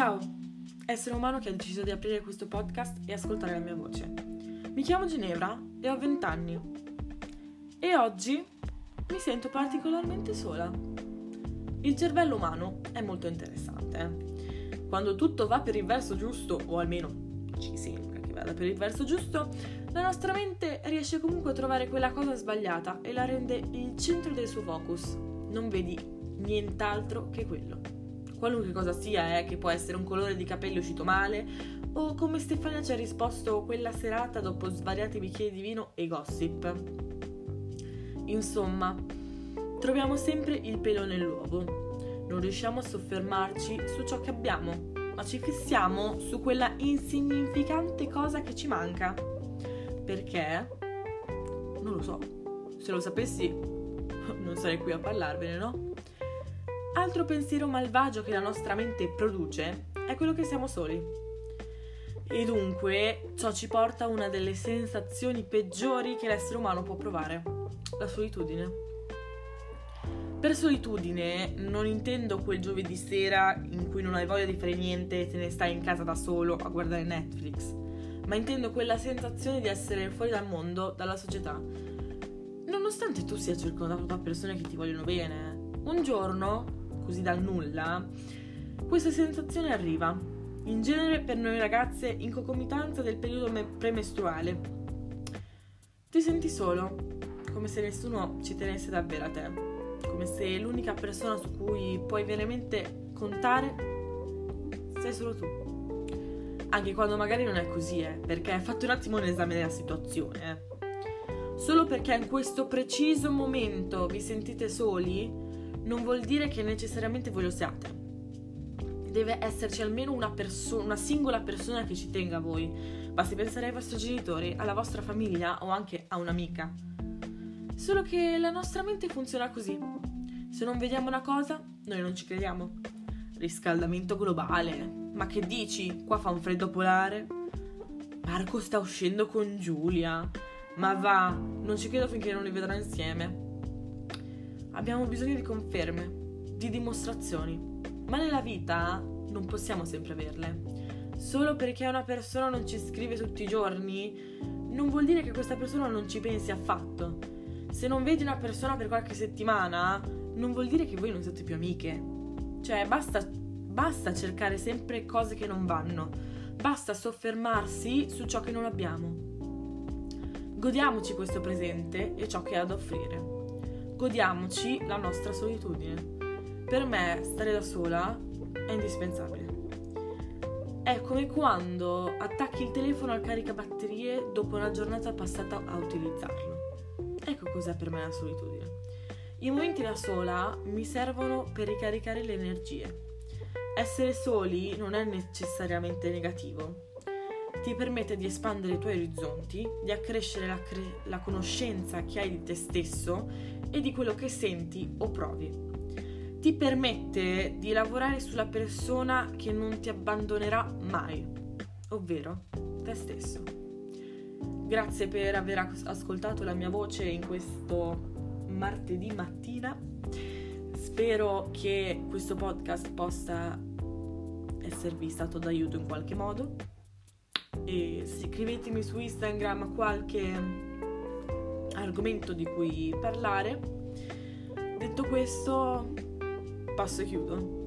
Ciao, essere umano che ha deciso di aprire questo podcast e ascoltare la mia voce. Mi chiamo Ginevra e ho 20 anni. E oggi mi sento particolarmente sola. Il cervello umano è molto interessante. eh. Quando tutto va per il verso giusto, o almeno ci sembra che vada per il verso giusto, la nostra mente riesce comunque a trovare quella cosa sbagliata e la rende il centro del suo focus. Non vedi nient'altro che quello qualunque cosa sia, eh, che può essere un colore di capelli uscito male, o come Stefania ci ha risposto quella serata dopo svariati bicchieri di vino e gossip. Insomma, troviamo sempre il pelo nell'uovo. Non riusciamo a soffermarci su ciò che abbiamo, ma ci fissiamo su quella insignificante cosa che ci manca. Perché? Non lo so. Se lo sapessi, non sarei qui a parlarvene, no? Altro pensiero malvagio che la nostra mente produce è quello che siamo soli. E dunque ciò ci porta a una delle sensazioni peggiori che l'essere umano può provare, la solitudine. Per solitudine non intendo quel giovedì sera in cui non hai voglia di fare niente e te ne stai in casa da solo a guardare Netflix, ma intendo quella sensazione di essere fuori dal mondo, dalla società. Nonostante tu sia circondato da persone che ti vogliono bene, un giorno così dal nulla, questa sensazione arriva, in genere per noi ragazze in concomitanza del periodo me- premestruale. Ti senti solo, come se nessuno ci tenesse davvero a te, come se l'unica persona su cui puoi veramente contare sei solo tu. Anche quando magari non è così, eh, perché fate un attimo un esame della situazione. Eh. Solo perché in questo preciso momento vi sentite soli, non vuol dire che necessariamente voi lo siate. Deve esserci almeno una, perso- una singola persona che ci tenga a voi. Basti pensare ai vostri genitori, alla vostra famiglia o anche a un'amica. Solo che la nostra mente funziona così. Se non vediamo una cosa, noi non ci crediamo. Riscaldamento globale. Ma che dici? Qua fa un freddo polare. Marco sta uscendo con Giulia. Ma va, non ci credo finché non li vedrò insieme. Abbiamo bisogno di conferme, di dimostrazioni, ma nella vita non possiamo sempre averle. Solo perché una persona non ci scrive tutti i giorni, non vuol dire che questa persona non ci pensi affatto. Se non vedi una persona per qualche settimana, non vuol dire che voi non siete più amiche. Cioè, basta, basta cercare sempre cose che non vanno. Basta soffermarsi su ciò che non abbiamo. Godiamoci questo presente e ciò che ha da offrire godiamoci la nostra solitudine. Per me stare da sola è indispensabile. È come quando attacchi il telefono al caricabatterie dopo una giornata passata a utilizzarlo. Ecco cos'è per me la solitudine. I momenti da sola mi servono per ricaricare le energie. Essere soli non è necessariamente negativo, ti permette di espandere i tuoi orizzonti, di accrescere la, cre- la, conoscenza che hai di te stesso e di quello che senti o provi. Ti permette di lavorare sulla persona che non ti abbandonerà mai, ovvero te stesso. Grazie per aver ascoltato la mia voce in questo martedì mattina. Spero che questo podcast possa esservi stato d'aiuto in qualche modo scrivetemi su Instagram qualche argomento di cui parlare. Detto questo, passo e chiudo.